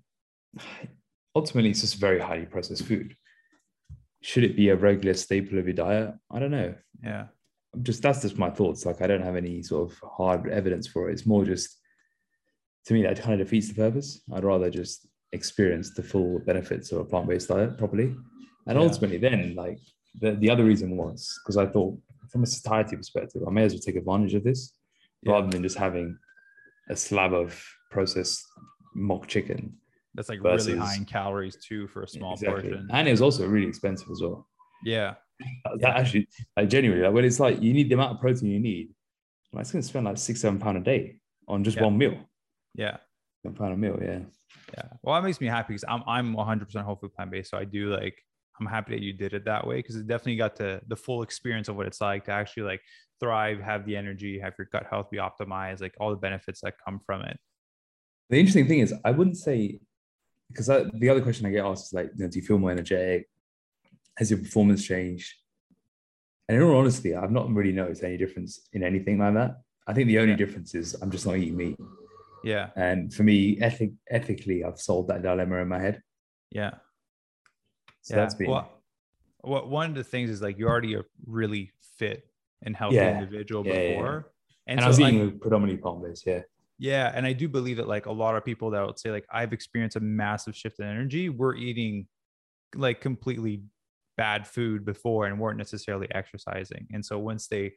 ultimately it's just very highly processed food. Should it be a regular staple of your diet? I don't know. Yeah just that's just my thoughts. Like I don't have any sort of hard evidence for it. It's more just to me that kind of defeats the purpose. I'd rather just experience the full benefits of a plant-based diet properly. And yeah. ultimately then like the, the other reason was because I thought from a satiety perspective, I may as well take advantage of this yeah. rather than just having a slab of processed mock chicken. That's like versus, really high in calories too for a small exactly. portion. And it was also really expensive as well. Yeah. That yeah. actually, like genuinely, like when it's like you need the amount of protein you need, like it's going to spend like six, seven pound a day on just yeah. one meal. Yeah. One pound a meal. Yeah. Yeah. Well, that makes me happy because I'm, I'm 100% whole food plant based. So I do like, I'm happy that you did it that way because it definitely got the the full experience of what it's like to actually like thrive, have the energy, have your gut health be optimized, like all the benefits that come from it. The interesting thing is, I wouldn't say because the other question I get asked is like, you know, do you feel more energetic? has your performance changed? And in all honesty, I've not really noticed any difference in anything like that. I think the only yeah. difference is I'm just not eating meat. Yeah. And for me, ethic, ethically, I've solved that dilemma in my head. Yeah. So yeah. that's been. Well, well, one of the things is like you're already a really fit and healthy yeah. individual before. And, and so I was eating predominantly plant based. Yeah. Yeah. And I do believe that like a lot of people that would say, like, I've experienced a massive shift in energy, we're eating like completely bad food before and weren't necessarily exercising. And so once they,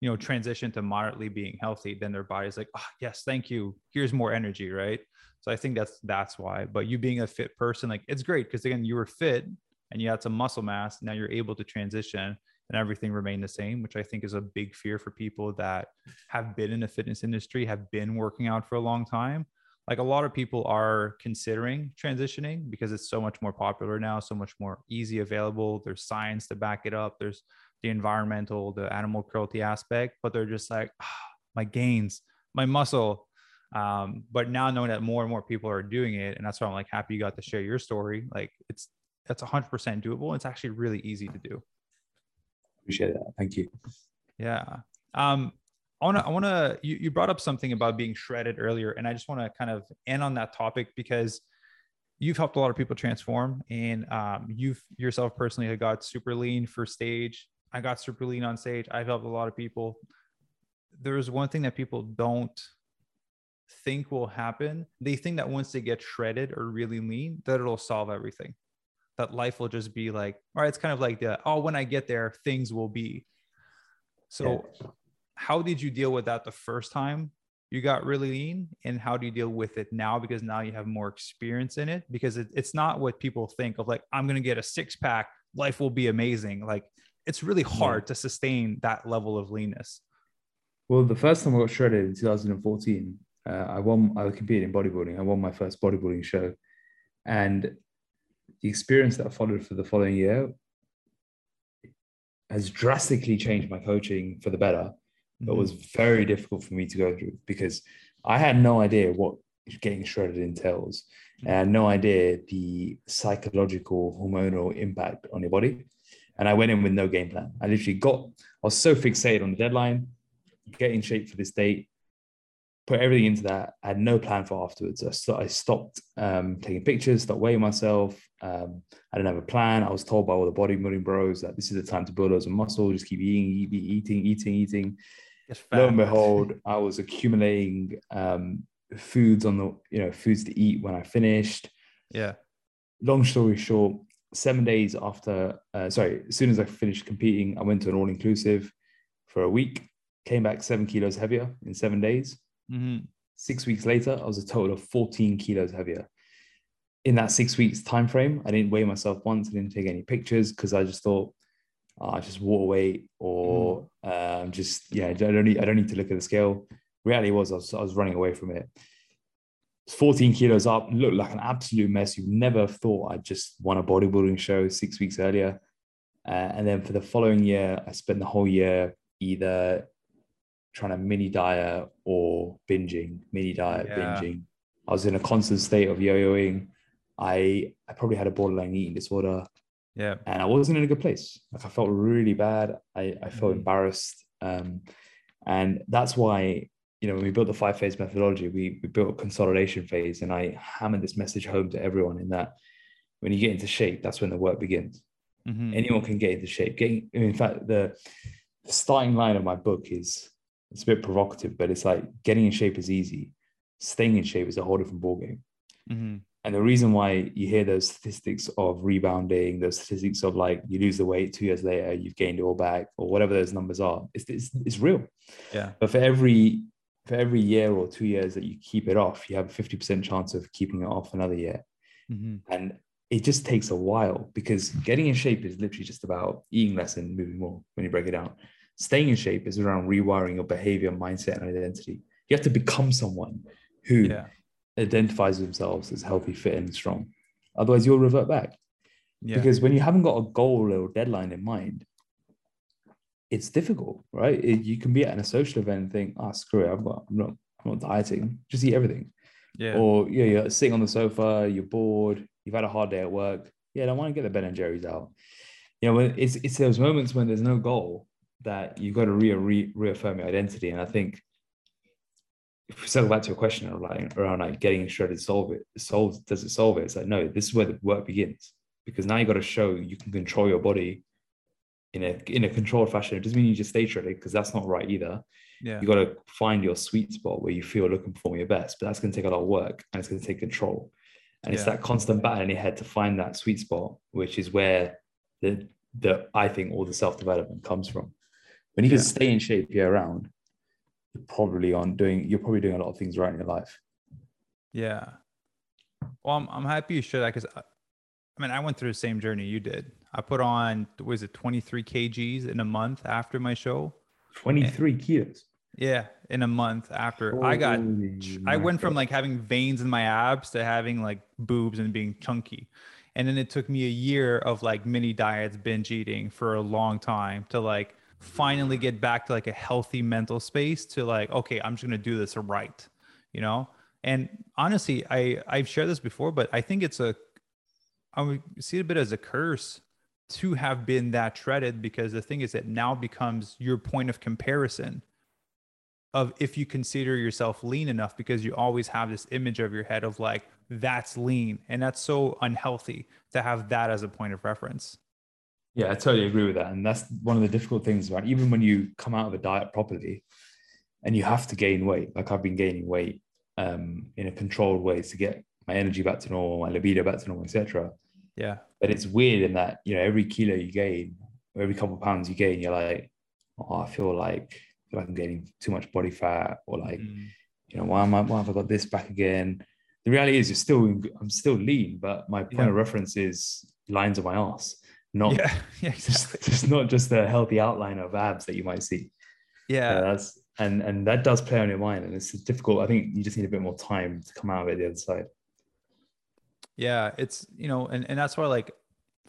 you know, transition to moderately being healthy, then their body's like, oh, yes, thank you. Here's more energy, right? So I think that's that's why. But you being a fit person, like it's great because again, you were fit and you had some muscle mass. Now you're able to transition and everything remained the same, which I think is a big fear for people that have been in the fitness industry, have been working out for a long time, like a lot of people are considering transitioning because it's so much more popular now, so much more easy available. There's science to back it up. There's the environmental, the animal cruelty aspect, but they're just like, ah, my gains, my muscle. Um, but now knowing that more and more people are doing it, and that's why I'm like happy you got to share your story. Like it's that's 100% doable. It's actually really easy to do. Appreciate that. Thank you. Yeah. Um, I want to, I want to, you, you brought up something about being shredded earlier, and I just want to kind of end on that topic because you've helped a lot of people transform, and um, you've yourself personally have got super lean for stage. I got super lean on stage. I've helped a lot of people. There's one thing that people don't think will happen. They think that once they get shredded or really lean, that it'll solve everything. That life will just be like, all right, it's kind of like the, oh, when I get there, things will be. So yeah. how did you deal with that the first time you got really lean? And how do you deal with it now? Because now you have more experience in it. Because it, it's not what people think of like i'm going to get a six pack life will be amazing. Like it's really hard yeah. to sustain that level of leanness. Well the first time i got shredded in 2014 uh, i won i competed in bodybuilding. I won my first bodybuilding show. And the experience that followed for the following year has drastically changed my coaching for the better, but Mhm. was very difficult for me to go through because I had no idea what getting shredded entails. And I had no idea the psychological hormonal impact on your body. And I went in with no game plan. I literally got, I was so fixated on the deadline, get in shape for this date, put everything into that. I had no plan for afterwards. I, st- I stopped um, taking pictures, stopped weighing myself. Um, I didn't have a plan. I was told by all the bodybuilding bros that this is the time to build loads of muscle. Just keep eating, eat, eating, eating, eating. Lo and behold, I was accumulating um, foods on the, you know, foods to eat when I finished. Yeah. Long story short, seven days after, uh, sorry, as soon as I finished competing, I went to an all inclusive for a week, came back seven kilos heavier in seven days. Hmm Six weeks later, I was a total of 14 kilos heavier. In that six weeks time frame, I didn't weigh myself once. I didn't take any pictures because I just thought, oh, I just water weight or um, just yeah, I don't need I don't need to look at the scale. Reality was I was, I was running away from it. 14 kilos up, looked like an absolute mess. You never thought I'd just won a bodybuilding show six weeks earlier. Uh, and then for the following year, I spent the whole year either trying to mini diet or binging, mini diet, Yeah. binging. I was in a constant state of yo-yoing. I I probably had a borderline eating disorder Yeah. and I wasn't in a good place. Like I felt really bad. I, I felt Mhm. embarrassed. Um, and that's why, you know, when we built the five phase methodology, we, we built a consolidation phase. And I hammered this message home to everyone in that when you get into shape, that's when the work begins. hmm Anyone can get into shape. Getting, in fact, the starting line of my book is it's a bit provocative, but it's like getting in shape is easy. Staying in shape is a whole different ballgame. hmm And the reason why you hear those statistics of rebounding, those statistics of like you lose the weight two years later, you've gained it all back, or whatever those numbers are, it's, it's, it's real. Yeah. But for every for every year or two years that you keep it off, you have a 50% chance of keeping it off another year. hmm And it just takes a while because getting in shape is literally just about eating less and moving more when you break it down. Staying in shape is around rewiring your behavior, mindset, and identity. You have to become someone who Yeah. identifies themselves as healthy, fit, and strong. Otherwise, you'll revert back. Yeah. Because when you haven't got a goal or deadline in mind, it's difficult, right? It- you can be at a social event and think, "Ah, screw it, I've got, I'm not, I'm not dieting. Just eat everything." yeah. Or yeah, you're sitting on the sofa, you're bored, you've had a hard day at work. Yeah, I don't want to get the Ben and Jerry's out. You know, when it's it's those moments when there's no goal that you've got to re, re, reaffirm your identity. And I think if we circle back to a question like around like getting shredded, solve it, solves does it solve it? It's like no, this is where the work begins because now you've got to show you can control your body in a in a controlled fashion. It doesn't mean you just stay shredded because that's not right either yeah. you got to find your sweet spot where you feel looking perform your best but that's going to take a lot of work and it's going to take control and it's that constant battle in your head to find that sweet spot which is where the the i think all the self-development comes from when you can stay in shape year round you're probably on doing you're probably doing a lot of things right in your life Yeah. Well, I'm, I'm happy you that because I, uh, I mean, I went through the same journey you did. I put on, was it 23 kgs in a month after my show? 23 kilos Yeah. In a month after I got, I went from like having veins in my abs to having like boobs and being chunky. And then it took me a year of like mini diets, binge eating for a long time to like finally get back to like a healthy mental space to like, okay, I'm just going to do this right, you know? And honestly, I I've shared this before, but I think it's a I would see it a bit as a curse to have been that shredded because the thing is it now becomes your point of comparison of if you consider yourself lean enough because you always have this image of your head of like that's lean and that's so unhealthy to have that as a point of reference. Yeah, I totally agree with that. And that's one of the difficult things about even when you come out of a diet properly and you have to gain weight, like I've been gaining weight um, in a controlled way to get my energy back to normal, my libido back to normal, etc. Yeah. But it's weird in that, you know, every kilo you gain, or every couple of pounds you gain, you're like, oh, I feel like, I feel like I'm gaining too much body fat, or like, Mm. you know, why am I, why have I got this back again? The reality is, you're still, I'm still lean, but my point Yeah. of reference is lines of my ass, not Yeah. Yeah, just, exactly. just not just a healthy outline of abs that you might see. Yeah. Uh, that's and and that does play on your mind, and it's difficult. I think you just need a bit more time to come out of it the other side. Yeah, it's you know, and and that's why like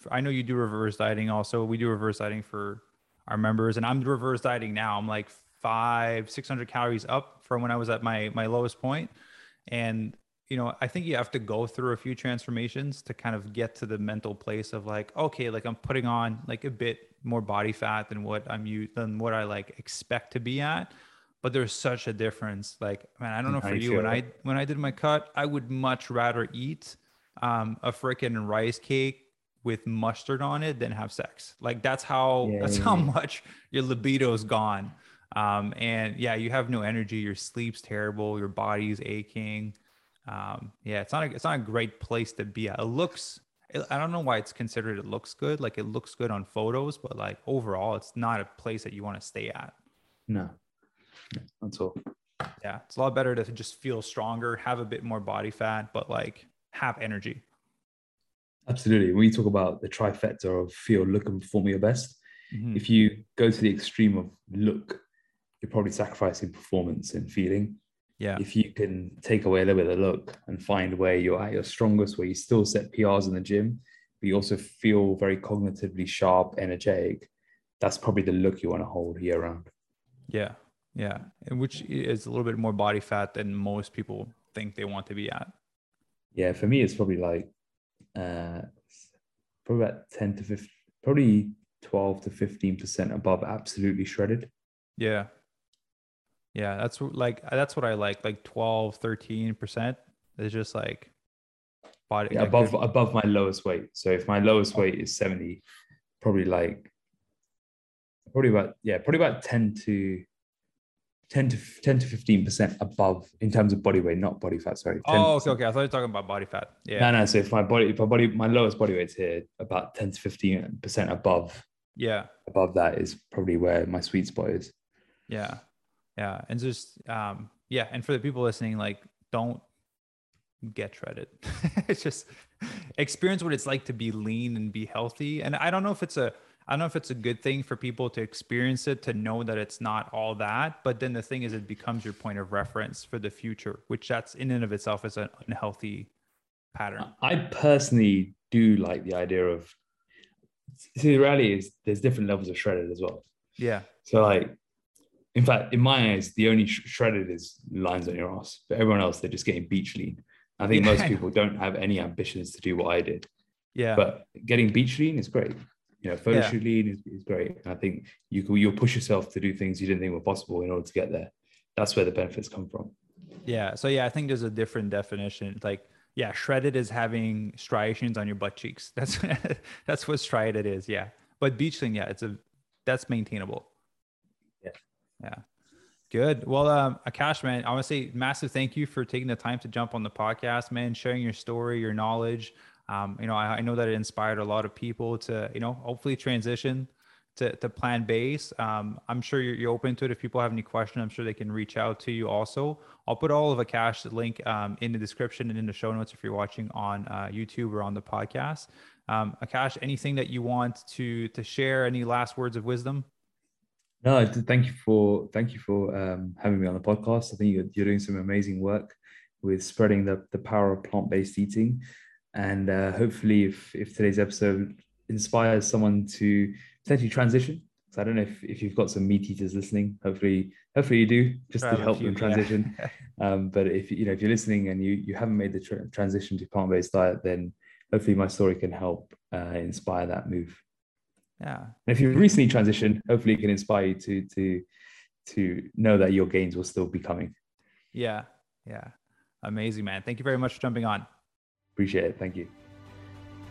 I know you do reverse dieting also. We do reverse dieting for our members, and I'm reverse dieting now. I'm like five, six hundred calories up from when I was at my my lowest point, and you know, I think you have to go through a few transformations to kind of get to the mental place of like, okay, like I'm putting on like a bit more body fat than what I'm used than what I like expect to be at. But there's such a difference. Like, man, I don't know for you. When I when I did my cut, I would much rather eat um, a freaking rice cake with mustard on it than have sex. Like that's how yeah, that's yeah, how much your libido's gone. Um, and yeah, you have no energy. Your sleep's terrible. Your body's aching. Um, yeah, it's not a, it's not a great place to be at. It looks. I don't know why it's considered. It looks good. Like it looks good on photos, but like overall, it's not a place that you want to stay at. No, that's all. Yeah, it's a lot better to just feel stronger, have a bit more body fat, but like have energy. Absolutely. When you talk about the trifecta of feel, look, and perform your best, mm-hmm. if you go to the extreme of look, you're probably sacrificing performance and feeling. Yeah. If you can take away a little bit of look and find where you're at your strongest, where you still set PRs in the gym, but you also feel very cognitively sharp, energetic, that's probably the look you want to hold year round. Yeah. Yeah. And which is a little bit more body fat than most people think they want to be at. Yeah. For me, it's probably like uh, probably about 10 to 15, probably 12 to 15% above absolutely shredded. Yeah. Yeah. That's like, uh, that's what I like. Like 12, 13% is just like body yeah, above, good. above my lowest weight. So if my lowest oh. weight is 70, probably like, probably about, yeah, probably about 10 to 10 to 10 to 15 percent above in terms of body weight, not body fat. Sorry. Oh, okay, okay. I thought you were talking about body fat. Yeah. No, no. So if my body, if my body, my lowest body weight's here, about 10 to 15 percent above. Yeah. Above that is probably where my sweet spot is. Yeah, yeah, and just um, yeah, and for the people listening, like, don't get shredded. it's just experience what it's like to be lean and be healthy. And I don't know if it's a I don't know if it's a good thing for people to experience it to know that it's not all that. But then the thing is, it becomes your point of reference for the future, which that's in and of itself is an unhealthy pattern. I personally do like the idea of. See, the reality is there's different levels of shredded as well. Yeah. So like, in fact, in my eyes, the only sh- shredded is lines on your ass. But everyone else, they're just getting beach lean. I think yeah. most people don't have any ambitions to do what I did. Yeah. But getting beach lean is great. You know, photo yeah. shoot lean is, is great. And I think you can, you'll push yourself to do things you didn't think were possible in order to get there. That's where the benefits come from. Yeah. So yeah, I think there's a different definition. Like, yeah, shredded is having striations on your butt cheeks. That's that's what striated is. Yeah. But beach lean, yeah, it's a that's maintainable. Yeah. Yeah. Good. Well, um, Akash, man, I want to say massive thank you for taking the time to jump on the podcast, man, sharing your story, your knowledge. Um, you know, I, I, know that it inspired a lot of people to, you know, hopefully transition to, to plant based. Um, I'm sure you're, you're, open to it. If people have any questions, I'm sure they can reach out to you also. I'll put all of Akash's link um, in the description and in the show notes if you're watching on uh, YouTube or on the podcast. Um, Akash, anything that you want to to share? Any last words of wisdom? No, thank you for thank you for um, having me on the podcast. I think you're, you're doing some amazing work with spreading the, the power of plant based eating. And uh, hopefully, if, if today's episode inspires someone to potentially transition, so I don't know if, if you've got some meat eaters listening. Hopefully, hopefully you do, just to help them transition. Yeah. um, but if you know if you're listening and you you haven't made the tra- transition to plant based diet, then hopefully my story can help uh, inspire that move. Yeah. And if you've recently transitioned, hopefully it can inspire you to to to know that your gains will still be coming. Yeah. Yeah. Amazing, man. Thank you very much for jumping on. Appreciate it. Thank you.